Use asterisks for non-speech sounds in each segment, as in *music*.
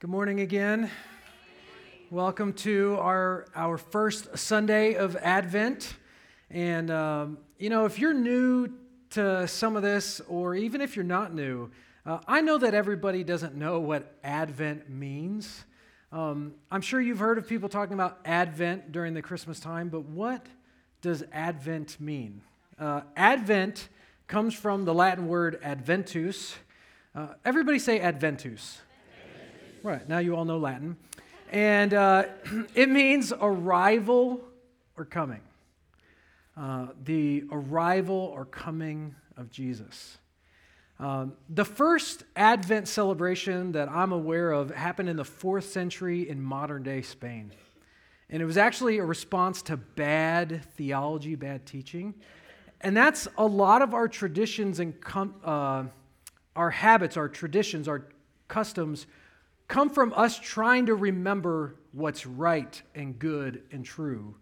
Good morning again. Welcome to our, our first Sunday of Advent. And, um, you know, if you're new to some of this, or even if you're not new, uh, I know that everybody doesn't know what Advent means. Um, I'm sure you've heard of people talking about Advent during the Christmas time, but what does Advent mean? Uh, Advent comes from the Latin word adventus. Uh, everybody say adventus. Right, now you all know Latin. And uh, *clears throat* it means arrival or coming. Uh, the arrival or coming of Jesus. Um, the first Advent celebration that I'm aware of happened in the fourth century in modern day Spain. And it was actually a response to bad theology, bad teaching. And that's a lot of our traditions and com- uh, our habits, our traditions, our customs come from us trying to remember what's right and good and true.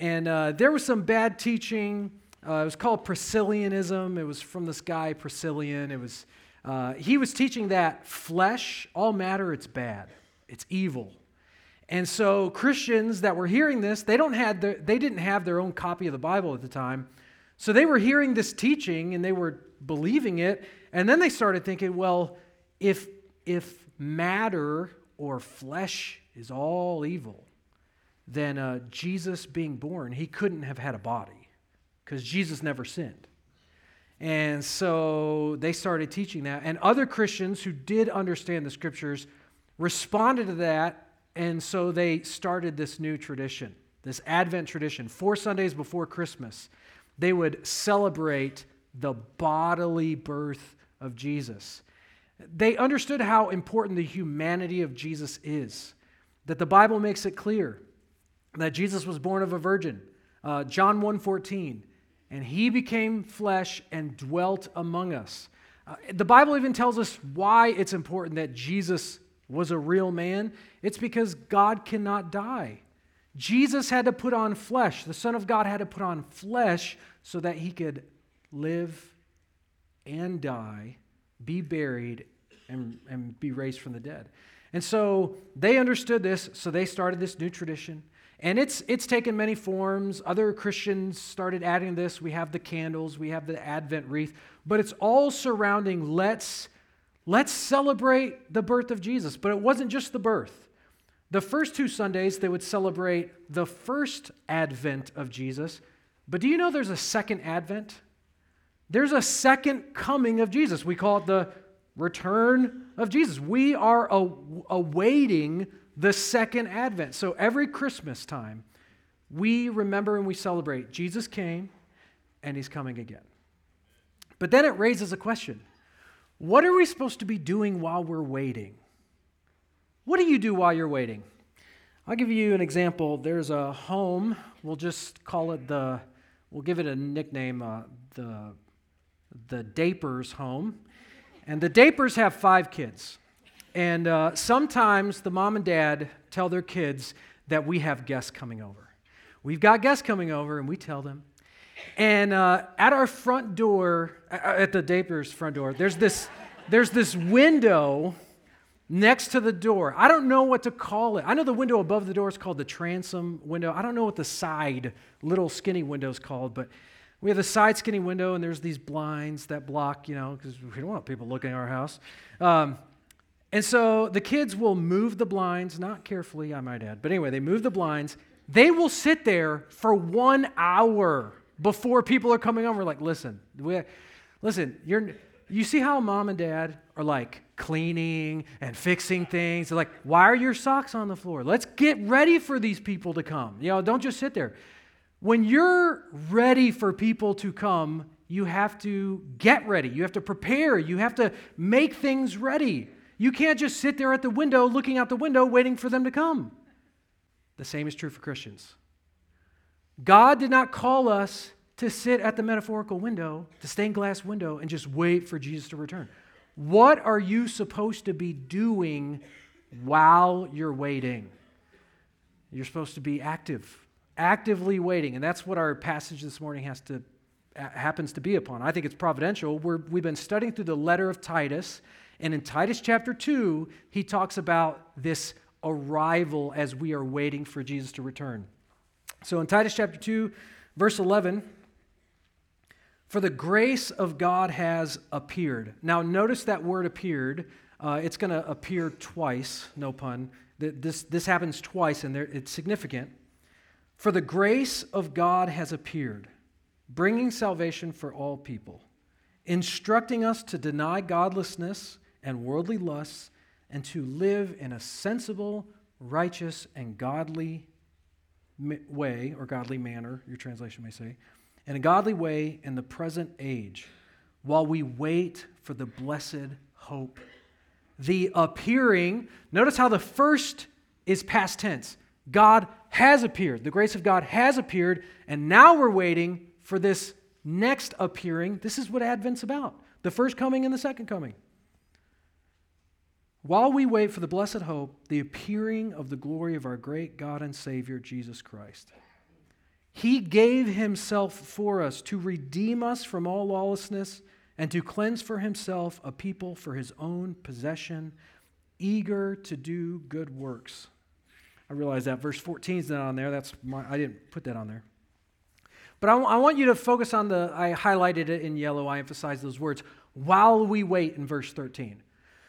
And uh, there was some bad teaching. Uh, it was called Priscillianism. It was from this guy, Priscillian. It was, uh, he was teaching that flesh, all matter, it's bad, it's evil. And so Christians that were hearing this, they, don't had their, they didn't have their own copy of the Bible at the time. So they were hearing this teaching and they were believing it. And then they started thinking, well, if, if matter or flesh is all evil, then uh, Jesus being born, he couldn't have had a body because Jesus never sinned. And so they started teaching that. And other Christians who did understand the scriptures responded to that. And so they started this new tradition, this Advent tradition. Four Sundays before Christmas, they would celebrate the bodily birth of Jesus. They understood how important the humanity of Jesus is, that the Bible makes it clear that Jesus was born of a virgin. Uh, John 1:14, and he became flesh and dwelt among us. Uh, the Bible even tells us why it's important that Jesus was a real man. It's because God cannot die. Jesus had to put on flesh. The Son of God had to put on flesh so that he could live and die be buried, and, and be raised from the dead. And so they understood this, so they started this new tradition. And it's, it's taken many forms. Other Christians started adding this. We have the candles, we have the Advent wreath, but it's all surrounding let's, let's celebrate the birth of Jesus. But it wasn't just the birth. The first two Sundays, they would celebrate the first Advent of Jesus. But do you know there's a second Advent? There's a second coming of Jesus. We call it the return of Jesus. We are awaiting the second advent. So every Christmas time, we remember and we celebrate Jesus came and he's coming again. But then it raises a question What are we supposed to be doing while we're waiting? What do you do while you're waiting? I'll give you an example. There's a home, we'll just call it the, we'll give it a nickname, uh, the the Dapers home. And the Dapers have five kids. And uh, sometimes the mom and dad tell their kids that we have guests coming over. We've got guests coming over, and we tell them. And uh, at our front door, at the Dapers' front door, there's this, there's this window next to the door. I don't know what to call it. I know the window above the door is called the transom window. I don't know what the side little skinny window is called, but we have the side skinny window, and there's these blinds that block, you know, because we don't want people looking at our house. Um, and so the kids will move the blinds, not carefully, I might add, but anyway, they move the blinds. They will sit there for one hour before people are coming over. Like, listen, we, listen, you're, you see how mom and dad are like cleaning and fixing things? They're like, why are your socks on the floor? Let's get ready for these people to come. You know, don't just sit there. When you're ready for people to come, you have to get ready. You have to prepare. You have to make things ready. You can't just sit there at the window, looking out the window, waiting for them to come. The same is true for Christians. God did not call us to sit at the metaphorical window, the stained glass window, and just wait for Jesus to return. What are you supposed to be doing while you're waiting? You're supposed to be active actively waiting. And that's what our passage this morning has to happens to be upon. I think it's providential. we have been studying through the letter of Titus, And in Titus chapter 2, he talks about this arrival as we are waiting for Jesus to return. So in Titus chapter 2, verse 11, for the grace of God has appeared. Now, notice that word appeared. Uh, it's going to appear twice, no pun. This, this happens twice, and it's significant. For the grace of God has appeared, bringing salvation for all people, instructing us to deny godlessness and worldly lusts, and to live in a sensible, righteous, and godly way, or godly manner, your translation may say, in a godly way in the present age, while we wait for the blessed hope. The appearing, notice how the first is past tense. God has appeared. The grace of God has appeared, and now we're waiting for this next appearing. This is what Advent's about the first coming and the second coming. While we wait for the blessed hope, the appearing of the glory of our great God and Savior, Jesus Christ. He gave himself for us to redeem us from all lawlessness and to cleanse for himself a people for his own possession, eager to do good works. I realize that verse 14 is not on there. That's my, I didn't put that on there. But I, want you to focus on the, I highlighted it in yellow. I emphasized those words, while we wait in verse 13.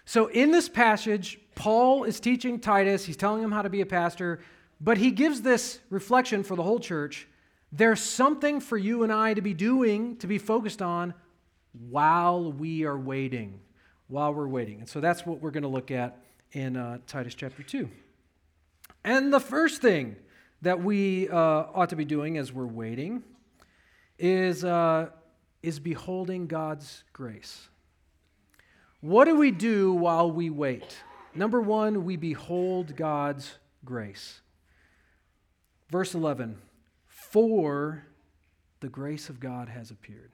So, in this passage, Paul is teaching Titus, he's telling him how to be a pastor, but he gives this reflection for the whole church. There's something for you and I to be doing, to be focused on while we are waiting. While we're waiting. And so that's what we're going to look at in uh, Titus chapter 2. And the first thing that we uh, ought to be doing as we're waiting is, uh, is beholding God's grace. What do we do while we wait? Number one, we behold God's grace. Verse 11 For the grace of God has appeared.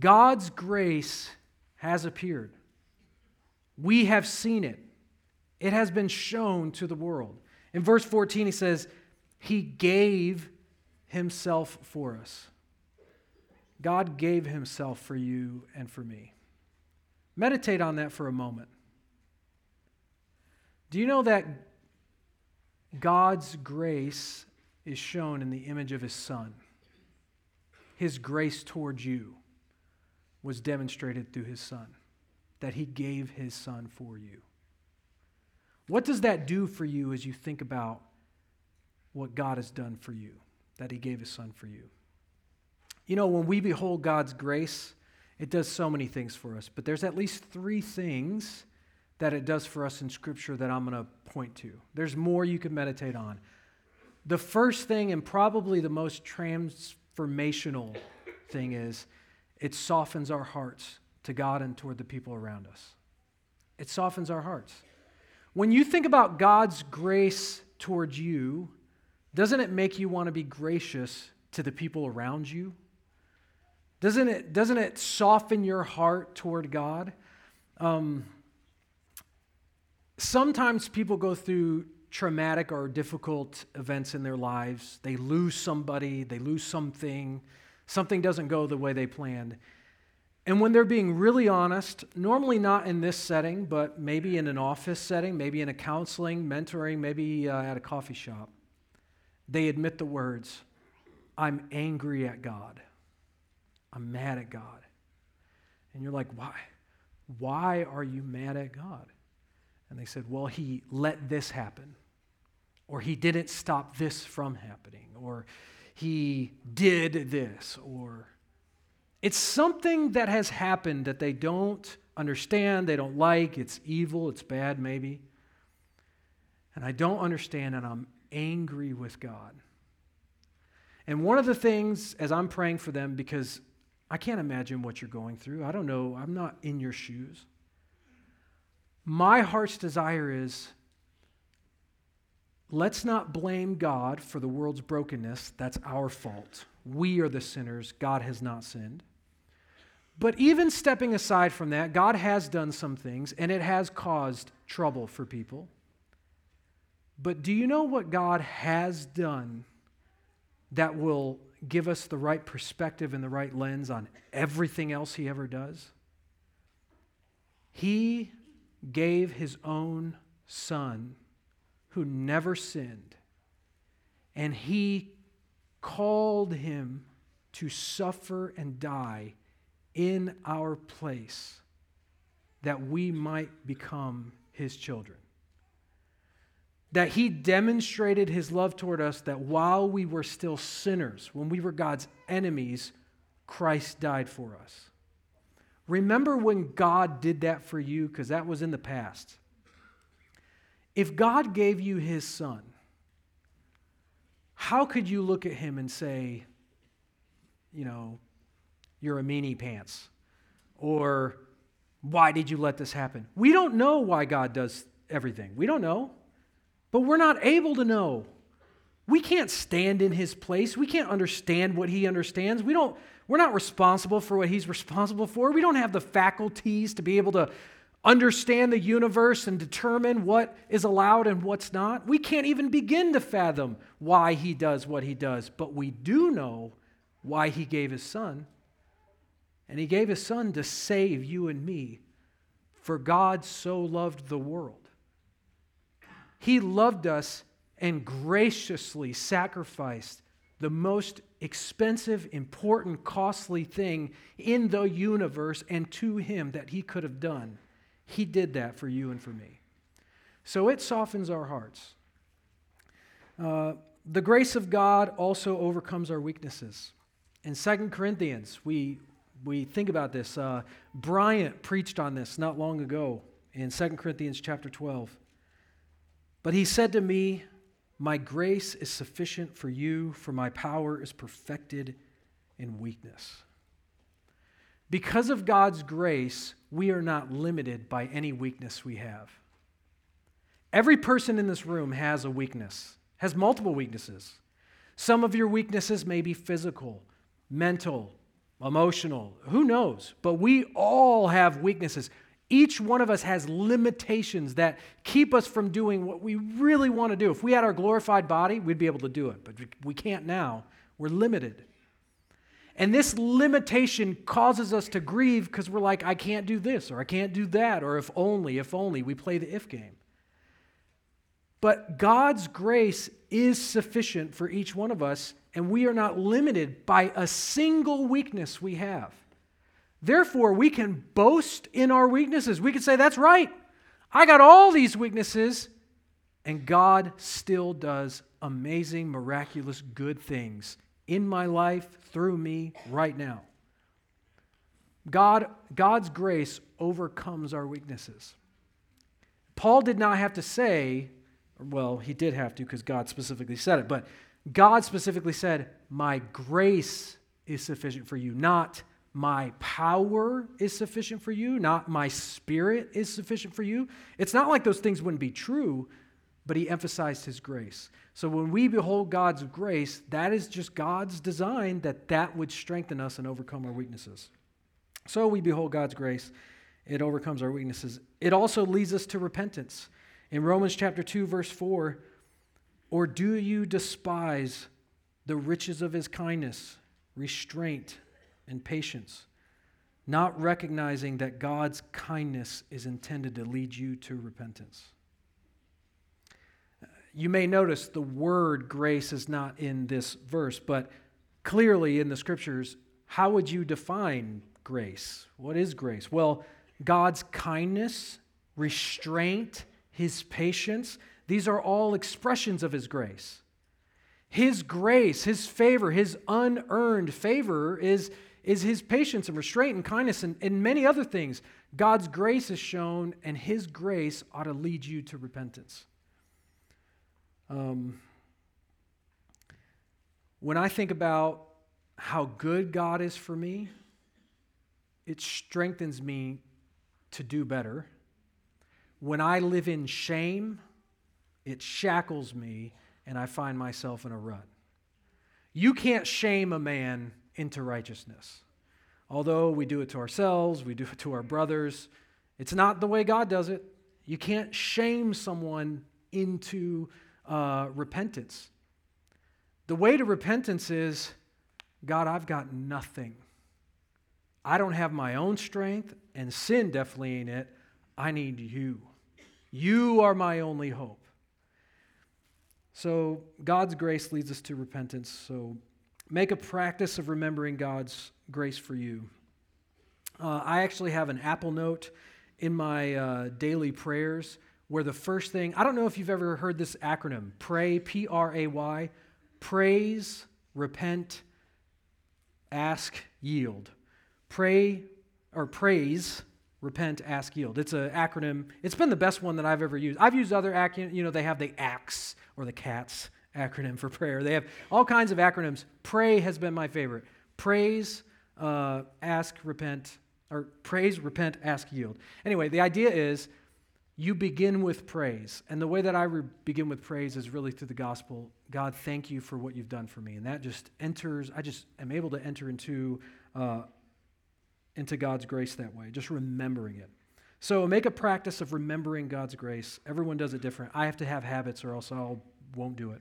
God's grace has appeared. We have seen it, it has been shown to the world. In verse 14, he says, He gave Himself for us. God gave Himself for you and for me. Meditate on that for a moment. Do you know that God's grace is shown in the image of His Son? His grace towards you was demonstrated through His Son, that He gave His Son for you. What does that do for you as you think about what God has done for you, that He gave His Son for you? You know, when we behold God's grace, it does so many things for us, but there's at least three things that it does for us in Scripture that I'm going to point to. There's more you can meditate on. The first thing, and probably the most transformational thing, is it softens our hearts to God and toward the people around us. It softens our hearts. When you think about God's grace towards you, doesn't it make you want to be gracious to the people around you? Doesn't it, doesn't it soften your heart toward God? Um, sometimes people go through traumatic or difficult events in their lives. They lose somebody, they lose something, something doesn't go the way they planned. And when they're being really honest, normally not in this setting, but maybe in an office setting, maybe in a counseling, mentoring, maybe uh, at a coffee shop, they admit the words, I'm angry at God. I'm mad at God. And you're like, why? Why are you mad at God? And they said, well, he let this happen. Or he didn't stop this from happening. Or he did this. Or it's something that has happened that they don't understand, they don't like, it's evil, it's bad, maybe. And I don't understand, and I'm angry with God. And one of the things, as I'm praying for them, because I can't imagine what you're going through. I don't know. I'm not in your shoes. My heart's desire is let's not blame God for the world's brokenness. That's our fault. We are the sinners. God has not sinned. But even stepping aside from that, God has done some things and it has caused trouble for people. But do you know what God has done that will give us the right perspective and the right lens on everything else he ever does? He gave his own son who never sinned, and he called him to suffer and die in our place that we might become his children. That he demonstrated his love toward us that while we were still sinners, when we were God's enemies, Christ died for us. Remember when God did that for you, because that was in the past. If God gave you his son, how could you look at him and say, you know, you're a meanie pants? Or why did you let this happen? We don't know why God does everything. We don't know. But we're not able to know. We can't stand in his place. We can't understand what he understands. We don't we're not responsible for what he's responsible for. We don't have the faculties to be able to understand the universe and determine what is allowed and what's not. We can't even begin to fathom why he does what he does, but we do know why he gave his son. And he gave his son to save you and me. For God so loved the world. He loved us and graciously sacrificed the most expensive, important, costly thing in the universe and to him that he could have done. He did that for you and for me. So it softens our hearts. Uh, the grace of God also overcomes our weaknesses. In 2 Corinthians, we, we think about this. Uh, Bryant preached on this not long ago in 2 Corinthians chapter 12. But he said to me, My grace is sufficient for you, for my power is perfected in weakness. Because of God's grace, we are not limited by any weakness we have. Every person in this room has a weakness, has multiple weaknesses. Some of your weaknesses may be physical, mental, emotional, who knows? But we all have weaknesses. Each one of us has limitations that keep us from doing what we really want to do. If we had our glorified body, we'd be able to do it, but we can't now. We're limited. And this limitation causes us to grieve because we're like, I can't do this, or I can't do that, or if only, if only. We play the if game. But God's grace is sufficient for each one of us, and we are not limited by a single weakness we have. Therefore, we can boast in our weaknesses. We can say, That's right. I got all these weaknesses, and God still does amazing, miraculous, good things in my life, through me, right now. God, God's grace overcomes our weaknesses. Paul did not have to say, well, he did have to because God specifically said it, but God specifically said, My grace is sufficient for you, not my power is sufficient for you, not my spirit is sufficient for you. It's not like those things wouldn't be true, but he emphasized his grace. So when we behold God's grace, that is just God's design that that would strengthen us and overcome our weaknesses. So we behold God's grace, it overcomes our weaknesses. It also leads us to repentance. In Romans chapter 2 verse 4, or do you despise the riches of his kindness, restraint, and patience, not recognizing that God's kindness is intended to lead you to repentance? You may notice the word grace is not in this verse, but clearly in the scriptures, how would you define grace? What is grace? Well, God's kindness, restraint, his patience, these are all expressions of his grace. His grace, his favor, his unearned favor is, is his patience and restraint and kindness and, and many other things. God's grace is shown, and his grace ought to lead you to repentance. Um, when I think about how good God is for me, it strengthens me to do better. When I live in shame, it shackles me and I find myself in a rut. You can't shame a man into righteousness. Although we do it to ourselves, we do it to our brothers, it's not the way God does it. You can't shame someone into uh, repentance. The way to repentance is God, I've got nothing. I don't have my own strength, and sin definitely ain't it. I need you. You are my only hope. So, God's grace leads us to repentance. So, make a practice of remembering God's grace for you. Uh, I actually have an Apple Note in my uh, daily prayers where the first thing, I don't know if you've ever heard this acronym, PRAY, P R A Y, praise, repent, ask, yield. Pray or praise, repent, ask, yield. It's an acronym. It's been the best one that I've ever used. I've used other acronyms. You know, they have the ACTS or the CATS acronym for *laughs* prayer. They have all kinds of acronyms. Pray has been my favorite. Praise, uh, ask, repent, or praise, repent, ask, yield. Anyway, the idea is you begin with praise. And the way that I re- begin with praise is really through the gospel. God, thank you for what you've done for me. And that just enters, I just am able to enter into, uh, into God's grace that way, just remembering it. So make a practice of remembering God's grace. Everyone does it different. I have to have habits or else I won't do it.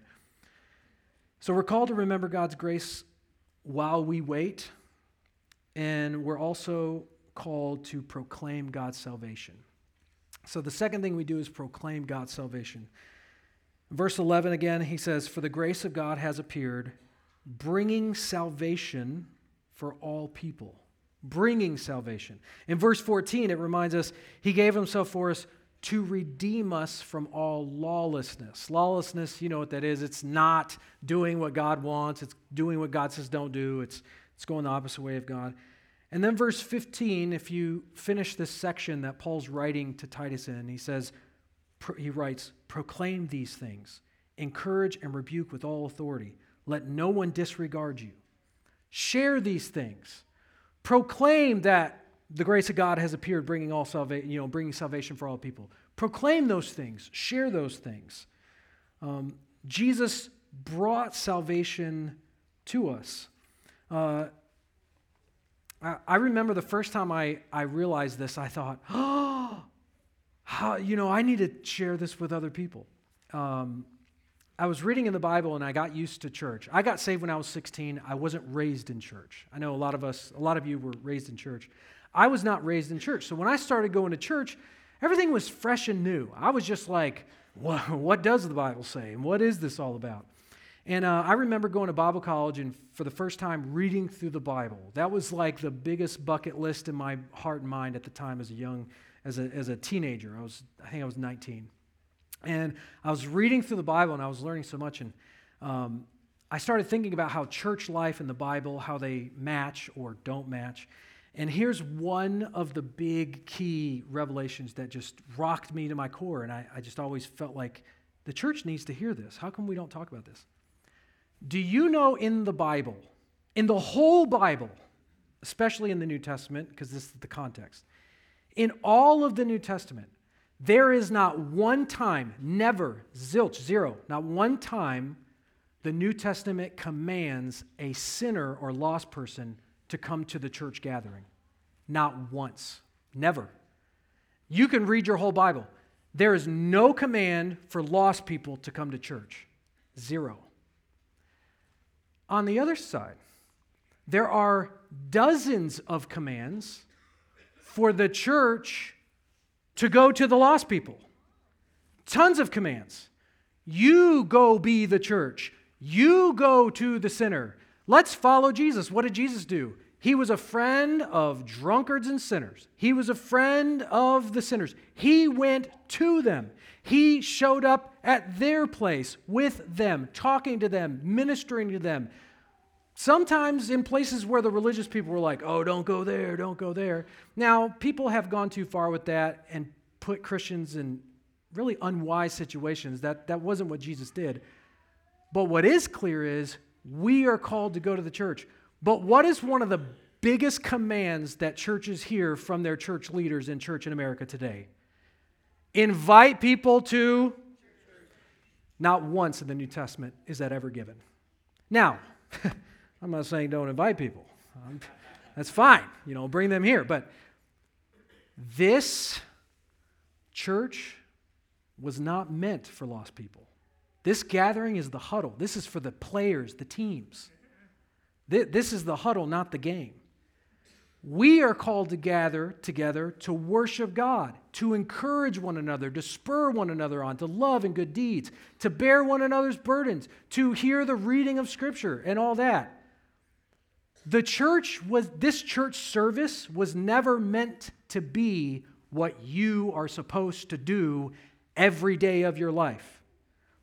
So we're called to remember God's grace while we wait, and we're also called to proclaim God's salvation. So the second thing we do is proclaim God's salvation. Verse 11 again, he says, For the grace of God has appeared, bringing salvation for all people. Bringing salvation. In verse 14, it reminds us, He gave Himself for us to redeem us from all lawlessness. Lawlessness, you know what that is. It's not doing what God wants, it's doing what God says don't do, it's, it's going the opposite way of God. And then, verse 15, if you finish this section that Paul's writing to Titus in, he says, he writes, Proclaim these things, encourage and rebuke with all authority. Let no one disregard you. Share these things. Proclaim that the grace of God has appeared, bringing all salvation, you know, bringing salvation for all people. Proclaim those things. Share those things. Um, Jesus brought salvation to us. Uh, I remember the first time I, I realized this, I thought, oh, *gasps* how, you know, I need to share this with other people. Um, I was reading in the Bible and I got used to church. I got saved when I was 16. I wasn't raised in church. I know a lot of us, a lot of you were raised in church. I was not raised in church. So when I started going to church, everything was fresh and new. I was just like, *laughs* what, does the Bible say? And what is this all about? And uh, I remember going to Bible college and for the first time reading through the Bible. That was like the biggest bucket list in my heart and mind at the time as a young, as a, as a teenager. I was, I think I was 19. And I was reading through the Bible and I was learning so much. And um, I started thinking about how church life and the Bible, how they match or don't match. And here's one of the big key revelations that just rocked me to my core. And I, I just always felt like the church needs to hear this. How come we don't talk about this? Do you know in the Bible, in the whole Bible, especially in the New Testament, because this is the context, in all of the New Testament, there is not one time, never, zilch, zero, not one time the New Testament commands a sinner or lost person to come to the church gathering. Not once. Never. You can read your whole Bible. There is no command for lost people to come to church. Zero. On the other side, there are dozens of commands for the church to go to the lost people. Tons of commands. You go be the church. You go to the sinner. Let's follow Jesus. What did Jesus do? He was a friend of drunkards and sinners. He was a friend of the sinners. He went to them. He showed up at their place with them, talking to them, ministering to them. Sometimes in places where the religious people were like, oh, don't go there, don't go there. Now, people have gone too far with that and put Christians in really unwise situations. That, that wasn't what Jesus did. But what is clear is we are called to go to the church. But what is one of the biggest commands that churches hear from their church leaders in church in America today? Invite people to. Not once in the New Testament is that ever given. Now, *laughs* I'm not saying don't invite people. That's fine. You know, bring them here. But this church was not meant for lost people. This gathering is the huddle. This is for the players, the teams. This is the huddle, not the game. We are called to gather together to worship God, to encourage one another, to spur one another on, to love and good deeds, to bear one another's burdens, to hear the reading of Scripture, and all that. The church was, this church service was never meant to be what you are supposed to do every day of your life.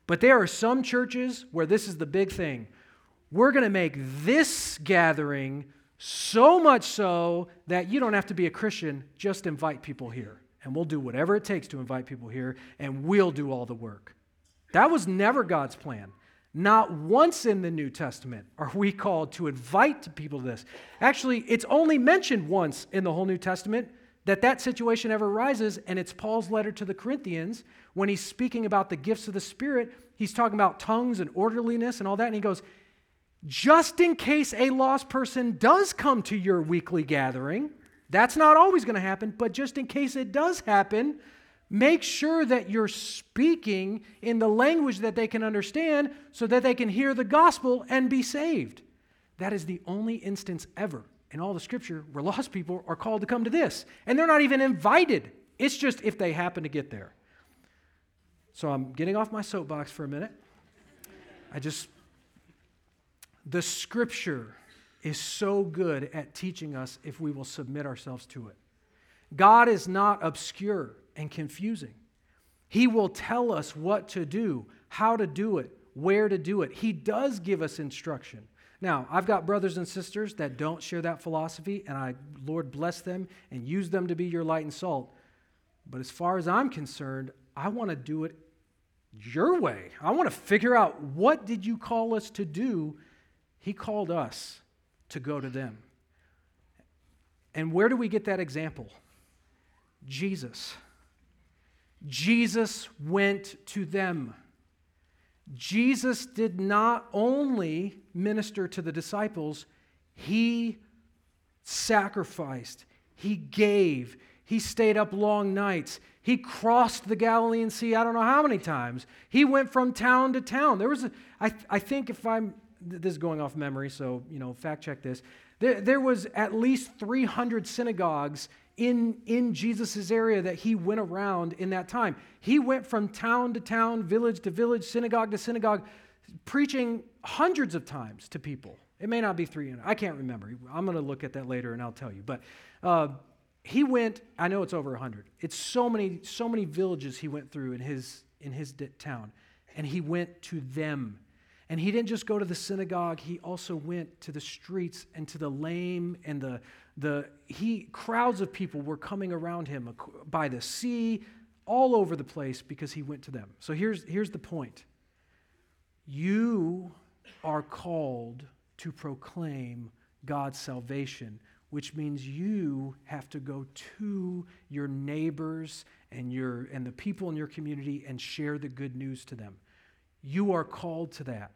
But there are some churches where this is the big thing. We're going to make this gathering so much so that you don't have to be a Christian, just invite people here. And we'll do whatever it takes to invite people here, and we'll do all the work. That was never God's plan. Not once in the New Testament are we called to invite people to this. Actually, it's only mentioned once in the whole New Testament that that situation ever arises, and it's Paul's letter to the Corinthians when he's speaking about the gifts of the Spirit. He's talking about tongues and orderliness and all that, and he goes, just in case a lost person does come to your weekly gathering, that's not always going to happen, but just in case it does happen, Make sure that you're speaking in the language that they can understand so that they can hear the gospel and be saved. That is the only instance ever in all the scripture where lost people are called to come to this. And they're not even invited, it's just if they happen to get there. So I'm getting off my soapbox for a minute. I just, the scripture is so good at teaching us if we will submit ourselves to it. God is not obscure and confusing. He will tell us what to do, how to do it, where to do it. He does give us instruction. Now, I've got brothers and sisters that don't share that philosophy, and I, Lord, bless them and use them to be your light and salt. But as far as I'm concerned, I want to do it your way. I want to figure out what did you call us to do? He called us to go to them. And where do we get that example? Jesus. Jesus went to them. Jesus did not only minister to the disciples, he sacrificed, he gave, he stayed up long nights. He crossed the Galilean Sea, I don't know how many times. He went from town to town. There was, I think if I'm, this is going off memory, so, you know, fact check this. There, there was at least 300 synagogues in, in Jesus' area that he went around in that time. He went from town to town, village to village, synagogue to synagogue, preaching hundreds of times to people. It may not be 300. I can't remember. I'm going to look at that later and I'll tell you. But uh, he went, I know it's over 100. It's so many, so many villages he went through in his, in his town. And he went to them. And he didn't just go to the synagogue, he also went to the streets and to the lame and the, the he crowds of people were coming around him by the sea all over the place because he went to them. So here's here's the point. You are called to proclaim god's salvation which means you have to go to your neighbors and your and the people in your community and share the good news to them. You are called to that.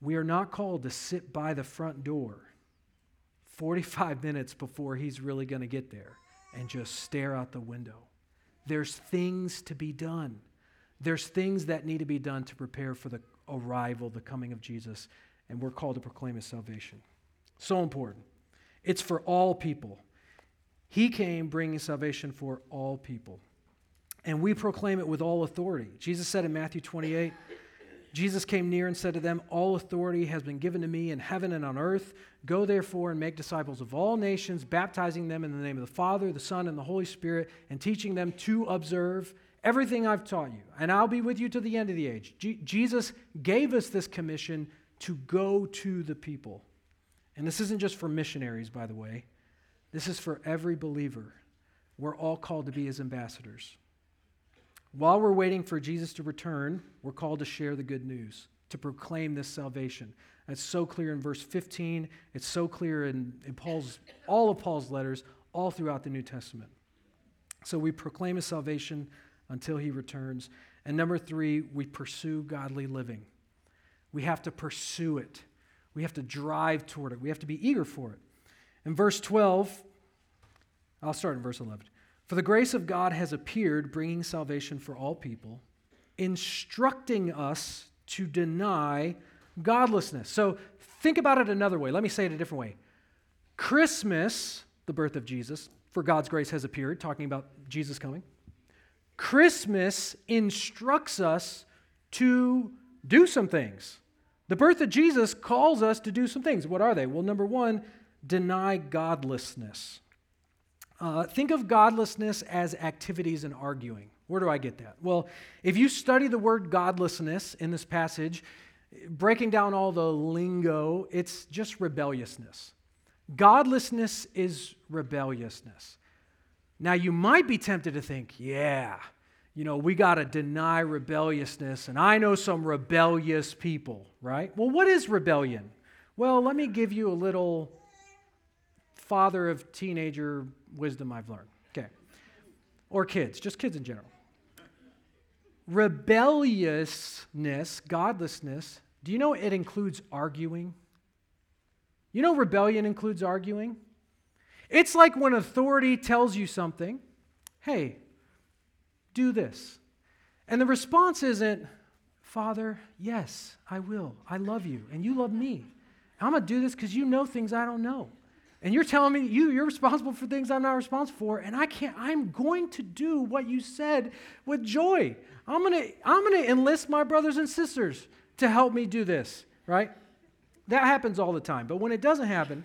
We are not called to sit by the front door 45 minutes before he's really going to get there and just stare out the window. There's things to be done. There's things that need to be done to prepare for the arrival, the coming of Jesus, and we're called to proclaim his salvation. So important. It's for all people. He came bringing salvation for all people. And we proclaim it with all authority. Jesus said in Matthew 28, Jesus came near and said to them, All authority has been given to me in heaven and on earth. Go therefore and make disciples of all nations, baptizing them in the name of the Father, the Son, and the Holy Spirit, and teaching them to observe everything I've taught you. And I'll be with you to the end of the age. G- Jesus gave us this commission to go to the people. And this isn't just for missionaries, by the way, this is for every believer. We're all called to be his ambassadors. While we're waiting for Jesus to return, we're called to share the good news, to proclaim this salvation. It's so clear in verse 15. It's so clear in, in Paul's, all of Paul's letters, all throughout the New Testament. So we proclaim his salvation until he returns. And number three, we pursue godly living. We have to pursue it. We have to drive toward it. We have to be eager for it. In verse 12, I'll start in verse 11. For the grace of God has appeared, bringing salvation for all people, instructing us to deny godlessness. So think about it another way. Let me say it a different way. Christmas, the birth of Jesus, for God's grace has appeared, talking about Jesus coming. Christmas instructs us to do some things. The birth of Jesus calls us to do some things. What are they? Well, number one, deny godlessness. Uh, think of godlessness as activities and arguing. Where do I get that? Well, if you study the word godlessness in this passage, breaking down all the lingo, it's just rebelliousness. Godlessness is rebelliousness. Now, you might be tempted to think, yeah, you know, we got to deny rebelliousness, and I know some rebellious people, right? Well, what is rebellion? Well, let me give you a little father of teenager wisdom I've learned. Okay. Or kids, just kids in general. Rebelliousness, godlessness, do you know it includes arguing? You know, rebellion includes arguing? It's like when authority tells you something, hey, do this. And the response isn't, Father, yes, I will. I love you, and you love me. I'm going to do this because you know things I don't know. And you're telling me you, you're responsible for things I'm not responsible for, and I can't, I'm going to do what you said with joy. I'm gonna, I'm gonna enlist my brothers and sisters to help me do this, right? That happens all the time. But when it doesn't happen,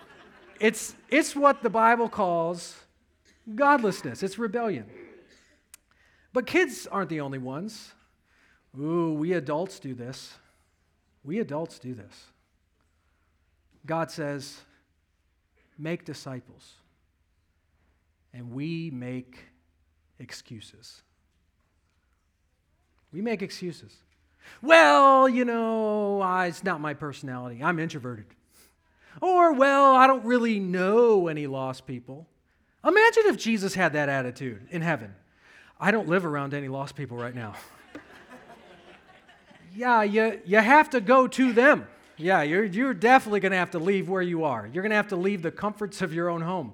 *laughs* it's, it's what the Bible calls godlessness, it's rebellion. But kids aren't the only ones. Ooh, we adults do this. We adults do this. God says, make disciples. And we make excuses. We make excuses. Well, you know, uh, it's not my personality. I'm introverted. Or, well, I don't really know any lost people. Imagine if Jesus had that attitude in heaven. I don't live around any lost people right now. *laughs* yeah, you, you have to go to them. Yeah, you're, you're definitely going to have to leave where you are. You're going to have to leave the comforts of your own home.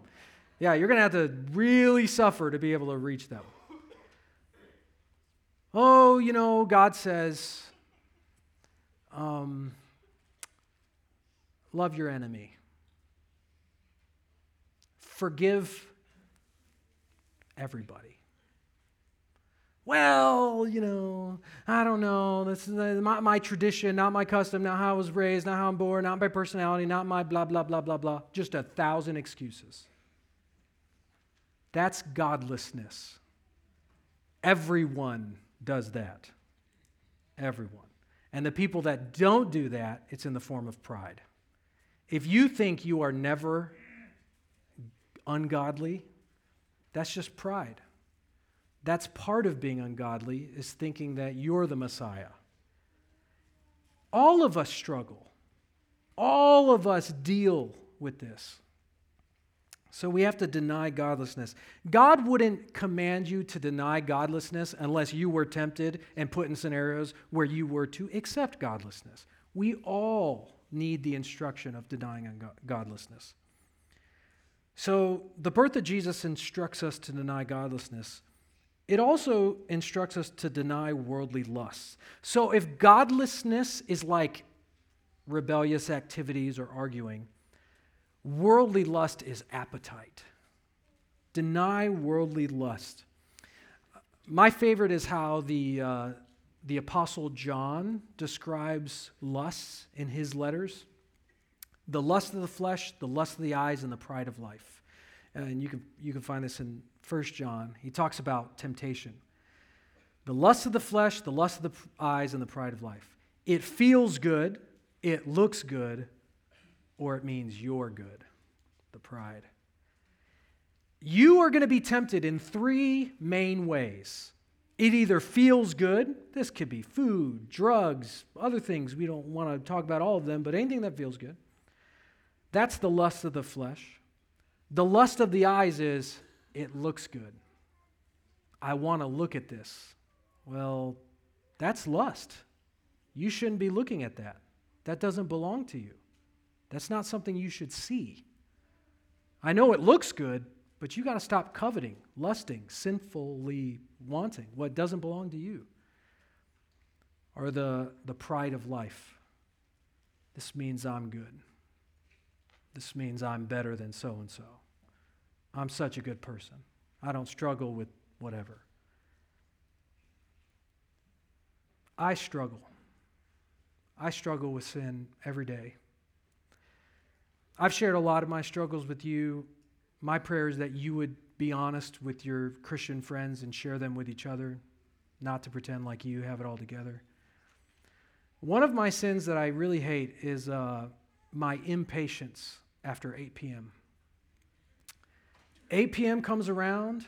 Yeah, you're going to have to really suffer to be able to reach them. Oh, you know, God says, um, love your enemy, forgive everybody well, you know, I don't know. This is uh, not my tradition, not my custom, not how I was raised, not how I'm born, not my personality, not my blah, blah, blah, blah, blah. Just a thousand excuses. That's godlessness. Everyone does that. Everyone. And the people that don't do that, it's in the form of pride. If you think you are never ungodly, that's just pride. That's part of being ungodly, is thinking that you're the Messiah. All of us struggle. All of us deal with this. So we have to deny godlessness. God wouldn't command you to deny godlessness unless you were tempted and put in scenarios where you were to accept godlessness. We all need the instruction of denying godlessness. So the birth of Jesus instructs us to deny godlessness. It also instructs us to deny worldly lusts. So if godlessness is like rebellious activities or arguing, worldly lust is appetite. Deny worldly lust. My favorite is how the, uh, the Apostle John describes lusts in his letters the lust of the flesh, the lust of the eyes, and the pride of life. And you can, you can find this in 1 John, he talks about temptation. The lust of the flesh, the lust of the eyes, and the pride of life. It feels good, it looks good, or it means you're good. The pride. You are going to be tempted in three main ways. It either feels good, this could be food, drugs, other things. We don't want to talk about all of them, but anything that feels good. That's the lust of the flesh. The lust of the eyes is it looks good. I want to look at this. Well, that's lust. You shouldn't be looking at that. That doesn't belong to you. That's not something you should see. I know it looks good, but you got to stop coveting, lusting, sinfully wanting what doesn't belong to you. Or the, the pride of life. This means I'm good. this means I'm better than so and so. I'm such a good person. I don't struggle with whatever. I struggle. I struggle with sin every day. I've shared a lot of my struggles with you. My prayer is that you would be honest with your Christian friends and share them with each other, not to pretend like you have it all together. One of my sins that I really hate is uh, my impatience after 8 p.m. 8 p.m. comes around,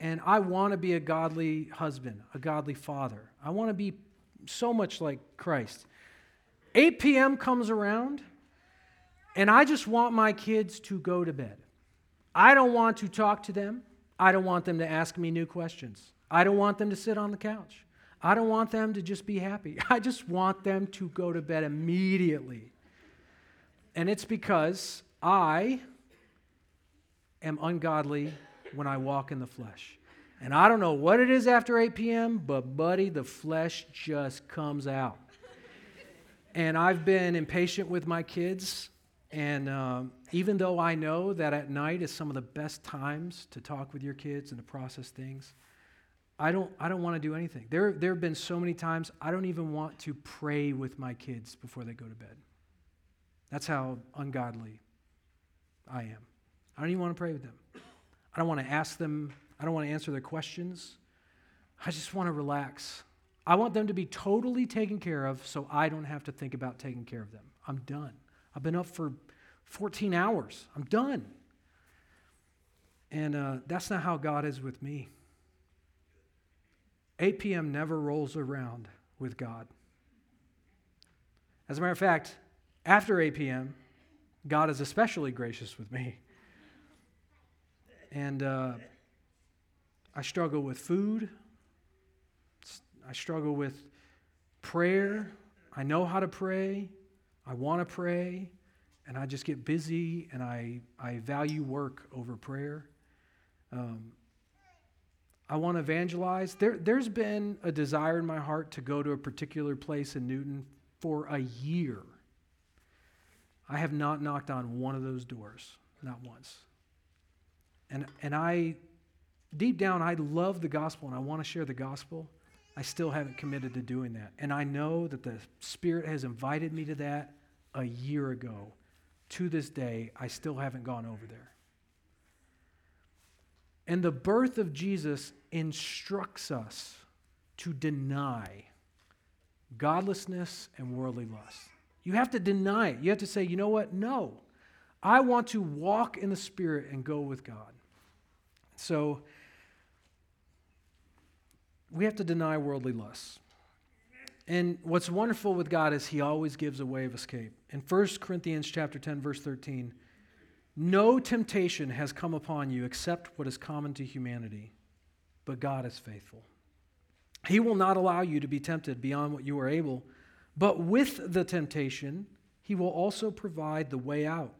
and I want to be a godly husband, a godly father. I want to be so much like Christ. 8 p.m. comes around, and I just want my kids to go to bed. I don't want to talk to them. I don't want them to ask me new questions. I don't want them to sit on the couch. I don't want them to just be happy. *laughs* I just want them to go to bed immediately. And it's because I am ungodly when I walk in the flesh. And I don't know what it is after 8 p.m., but buddy, the flesh just comes out. And I've been impatient with my kids. And um, even though I know that at night is some of the best times to talk with your kids and to process things, I don't, I don't want to do anything. There, there have been so many times I don't even want to pray with my kids before they go to bed. That's how ungodly I am. I don't even want to pray with them. I don't want to ask them, I don't want to answer their questions. I just want to relax. I want them to be totally taken care of so I don't have to think about taking care of them. I'm done. I've been up for 14 hours. I'm done. And uh, that's not how God is with me. 8 p.m. never rolls around with God. As a matter of fact, after 8 p.m., God is especially gracious with me. And uh, I struggle with food. I struggle with prayer. I know how to pray. I want to pray. And I just get busy and I, I value work over prayer. Um, I want to evangelize. There, there's been a desire in my heart to go to a particular place in Newton for a year. I have not knocked on one of those doors, not once. And, and I, deep down, I love the gospel and I want to share the gospel. I still haven't committed to doing that. And I know that the Spirit has invited me to that a year ago. To this day, I still haven't gone over there. And the birth of Jesus instructs us to deny godlessness and worldly lust. You have to deny it. You have to say, you know what? No. I want to walk in the Spirit and go with God. So, we have to deny worldly lusts. And what's wonderful with God is he always gives a way of escape. In 1 Corinthians chapter 10 verse 13, no temptation has come upon you except what is common to humanity, but God is faithful. He will not allow you to be tempted beyond what you are able, but with the temptation, he will also provide the way out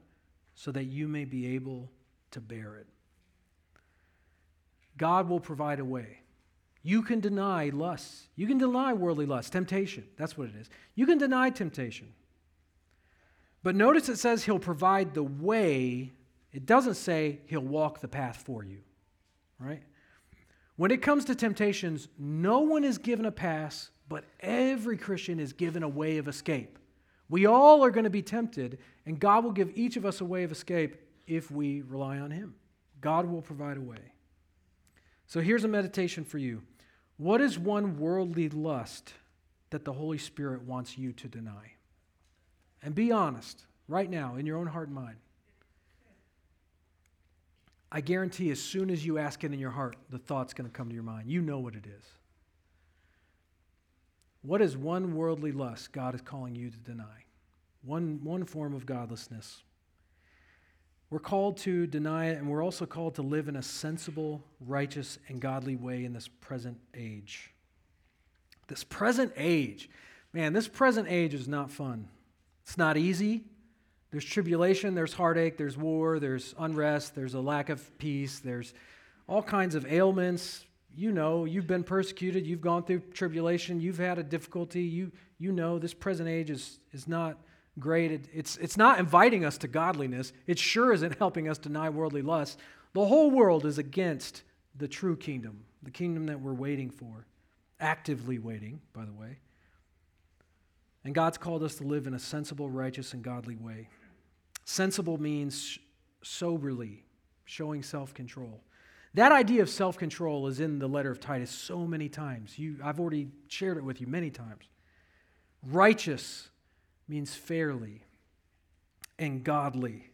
so that you may be able to bear it. God will provide a way. You can deny lust. You can deny worldly lust, temptation. That's what it is. You can deny temptation. But notice it says he'll provide the way. It doesn't say he'll walk the path for you, right? When it comes to temptations, no one is given a pass but every Christian is given a way of escape. We all are going to be tempted, and God will give each of us a way of escape if we rely on Him. God will provide a way. So here's a meditation for you. What is one worldly lust that the Holy Spirit wants you to deny? And be honest right now in your own heart and mind. I guarantee as soon as you ask it in your heart, the thought's going to come to your mind. You know what it is. What is one worldly lust God is calling you to deny? One, one form of godlessness. We're called to deny it, and we're also called to live in a sensible, righteous, and godly way in this present age. This present age, man, this present age is not fun. It's not easy. There's tribulation, there's heartache, there's war, there's unrest, there's a lack of peace, there's all kinds of ailments, you know, you've been persecuted, you've gone through tribulation, you've had a difficulty, you, you know this present age is, is not great. It, it's, it's not inviting us to godliness. It sure isn't helping us deny worldly lust. The whole world is against the true kingdom, the kingdom that we're waiting for, actively waiting, by the way. And God's called us to live in a sensible, righteous, and godly way. Sensible means soberly, showing self control. That idea of self control is in the letter of Titus so many times. You, I've already shared it with you many times. Righteous means fairly and godly.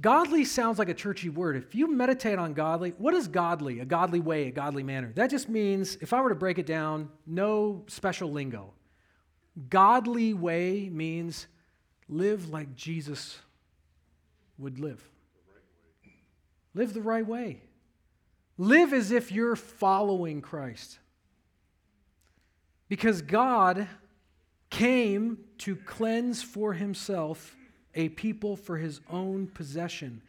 Godly sounds like a churchy word. If you meditate on godly, what is godly? A godly way, a godly manner. That just means, if I were to break it down, no special lingo. Godly way means live like Jesus would live. Live the right way. Live as if you're following Christ. Because God came to cleanse for himself a people for his own possession,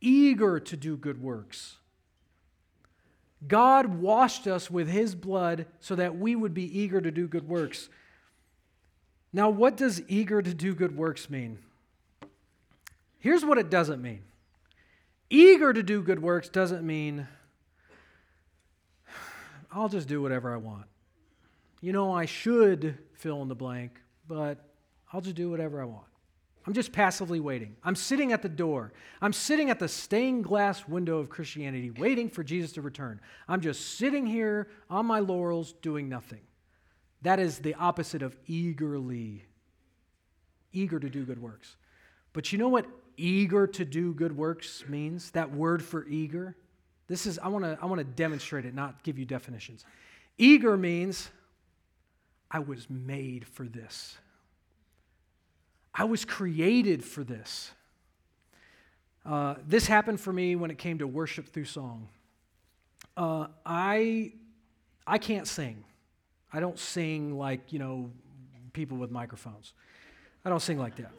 eager to do good works. God washed us with his blood so that we would be eager to do good works. Now, what does eager to do good works mean? Here's what it doesn't mean eager to do good works doesn't mean I'll just do whatever I want. You know, I should fill in the blank, but I'll just do whatever I want. I'm just passively waiting. I'm sitting at the door. I'm sitting at the stained glass window of Christianity, waiting for Jesus to return. I'm just sitting here on my laurels doing nothing. That is the opposite of eagerly, eager to do good works. But you know what eager to do good works means? That word for eager? This is, I want to I wanna demonstrate it, not give you definitions. Eager means I was made for this. I was created for this. Uh, this happened for me when it came to worship through song. Uh, I, I can't sing. I don't sing like, you know, people with microphones. I don't sing like that.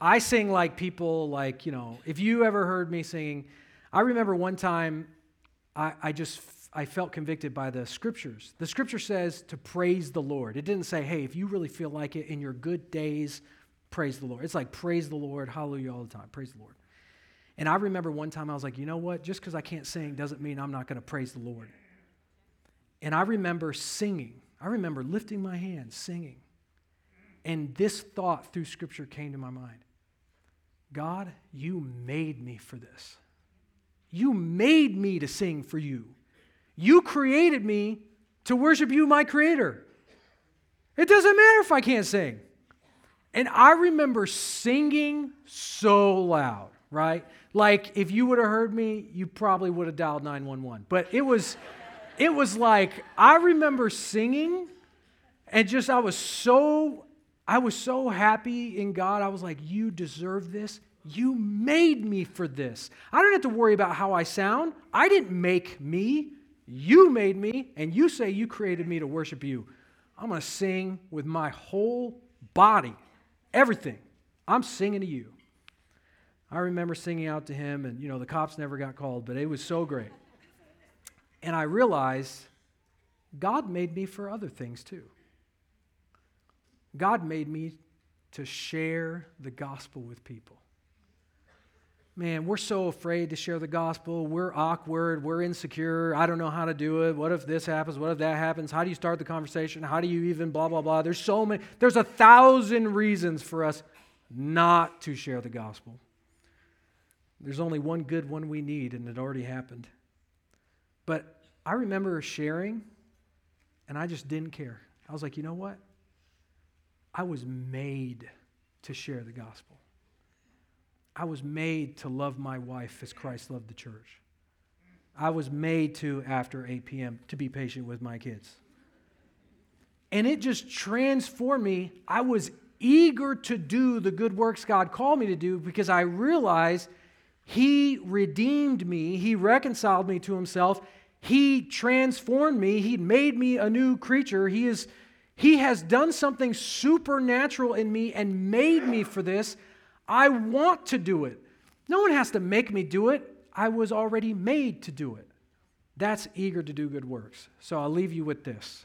I sing like people, like, you know, if you ever heard me singing, I remember one time I, I just I felt convicted by the scriptures. The scripture says to praise the Lord. It didn't say, hey, if you really feel like it in your good days, praise the Lord. It's like praise the Lord, hallelujah all the time, praise the Lord. And I remember one time I was like, you know what? Just because I can't sing doesn't mean I'm not going to praise the Lord. And I remember singing. I remember lifting my hands, singing. And this thought through scripture came to my mind God, you made me for this. You made me to sing for you. You created me to worship you, my creator. It doesn't matter if I can't sing. And I remember singing so loud, right? Like if you would have heard me, you probably would have dialed 911. But it was it was like I remember singing and just I was so I was so happy in God. I was like, "You deserve this. You made me for this. I don't have to worry about how I sound. I didn't make me. You made me, and you say you created me to worship you. I'm going to sing with my whole body, everything. I'm singing to you. I remember singing out to him, and you know, the cops never got called, but it was so great. And I realized God made me for other things too. God made me to share the gospel with people man, we're so afraid to share the gospel. We're awkward. We're insecure. I don't know how to do it. What if this happens? What if that happens? How do you start the conversation? How do you even blah, blah, blah? There's so many, there's a thousand reasons for us not to share the gospel. There's only one good one we need, and it already happened. But I remember sharing, and I just didn't care. I was like, you know what? I was made to share the gospel. I was made to love my wife as Christ loved the church. I was made to, after 8 p.m., to be patient with my kids. And it just transformed me. I was eager to do the good works God called me to do because I realized He redeemed me, He reconciled me to Himself, He transformed me, He made me a new creature. He, is, he has done something supernatural in me and made me for this. I want to do it. No one has to make me do it. I was already made to do it. That's eager to do good works. So I'll leave you with this.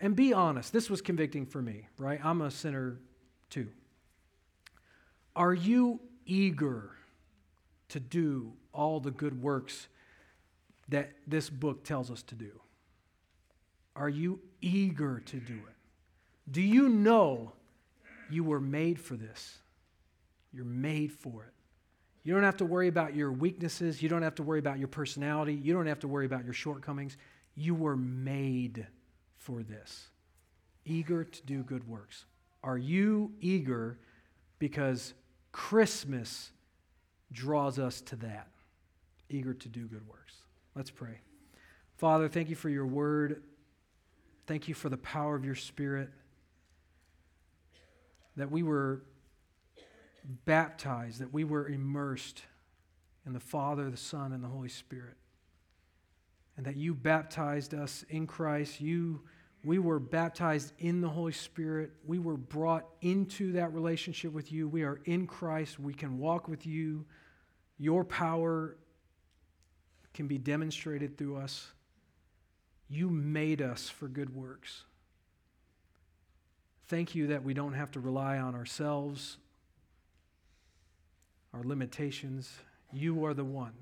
And be honest, this was convicting for me, right? I'm a sinner too. Are you eager to do all the good works that this book tells us to do? Are you eager to do it? Do you know you were made for this? You're made for it. You don't have to worry about your weaknesses. You don't have to worry about your personality. You don't have to worry about your shortcomings. You were made for this. Eager to do good works. Are you eager because Christmas draws us to that? Eager to do good works. Let's pray. Father, thank you for your word. Thank you for the power of your spirit. That we were baptized, that we were immersed in the Father, the Son, and the Holy Spirit. And that you baptized us in Christ. You, we were baptized in the Holy Spirit. We were brought into that relationship with you. We are in Christ. We can walk with you. Your power can be demonstrated through us. You made us for good works. Thank you that we don't have to rely on ourselves our limitations. You are the one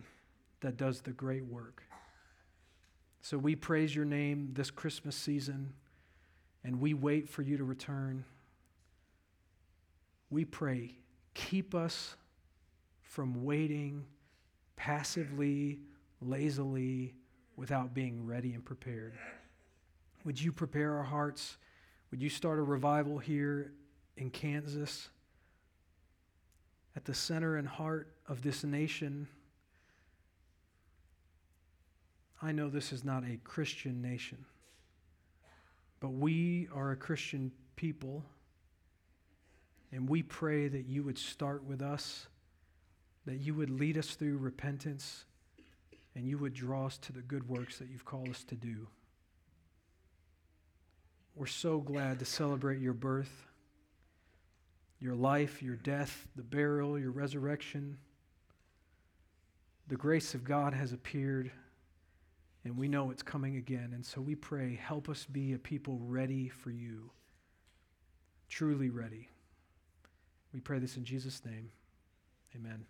that does the great work. So we praise your name this Christmas season and we wait for you to return. We pray, keep us from waiting passively, lazily, without being ready and prepared. Would you prepare our hearts? Would you start a revival here in Kansas? At the center and heart of this nation. I know this is not a Christian nation, but we are a Christian people, and we pray that you would start with us, that you would lead us through repentance, and you would draw us to the good works that you've called us to do. We're so glad to celebrate your birth your life, your death, the burial, your resurrection. The grace of God has appeared, and we know it's coming again. And so we pray, help us be a people ready for you, truly ready. We pray this in Jesus' name. Amen.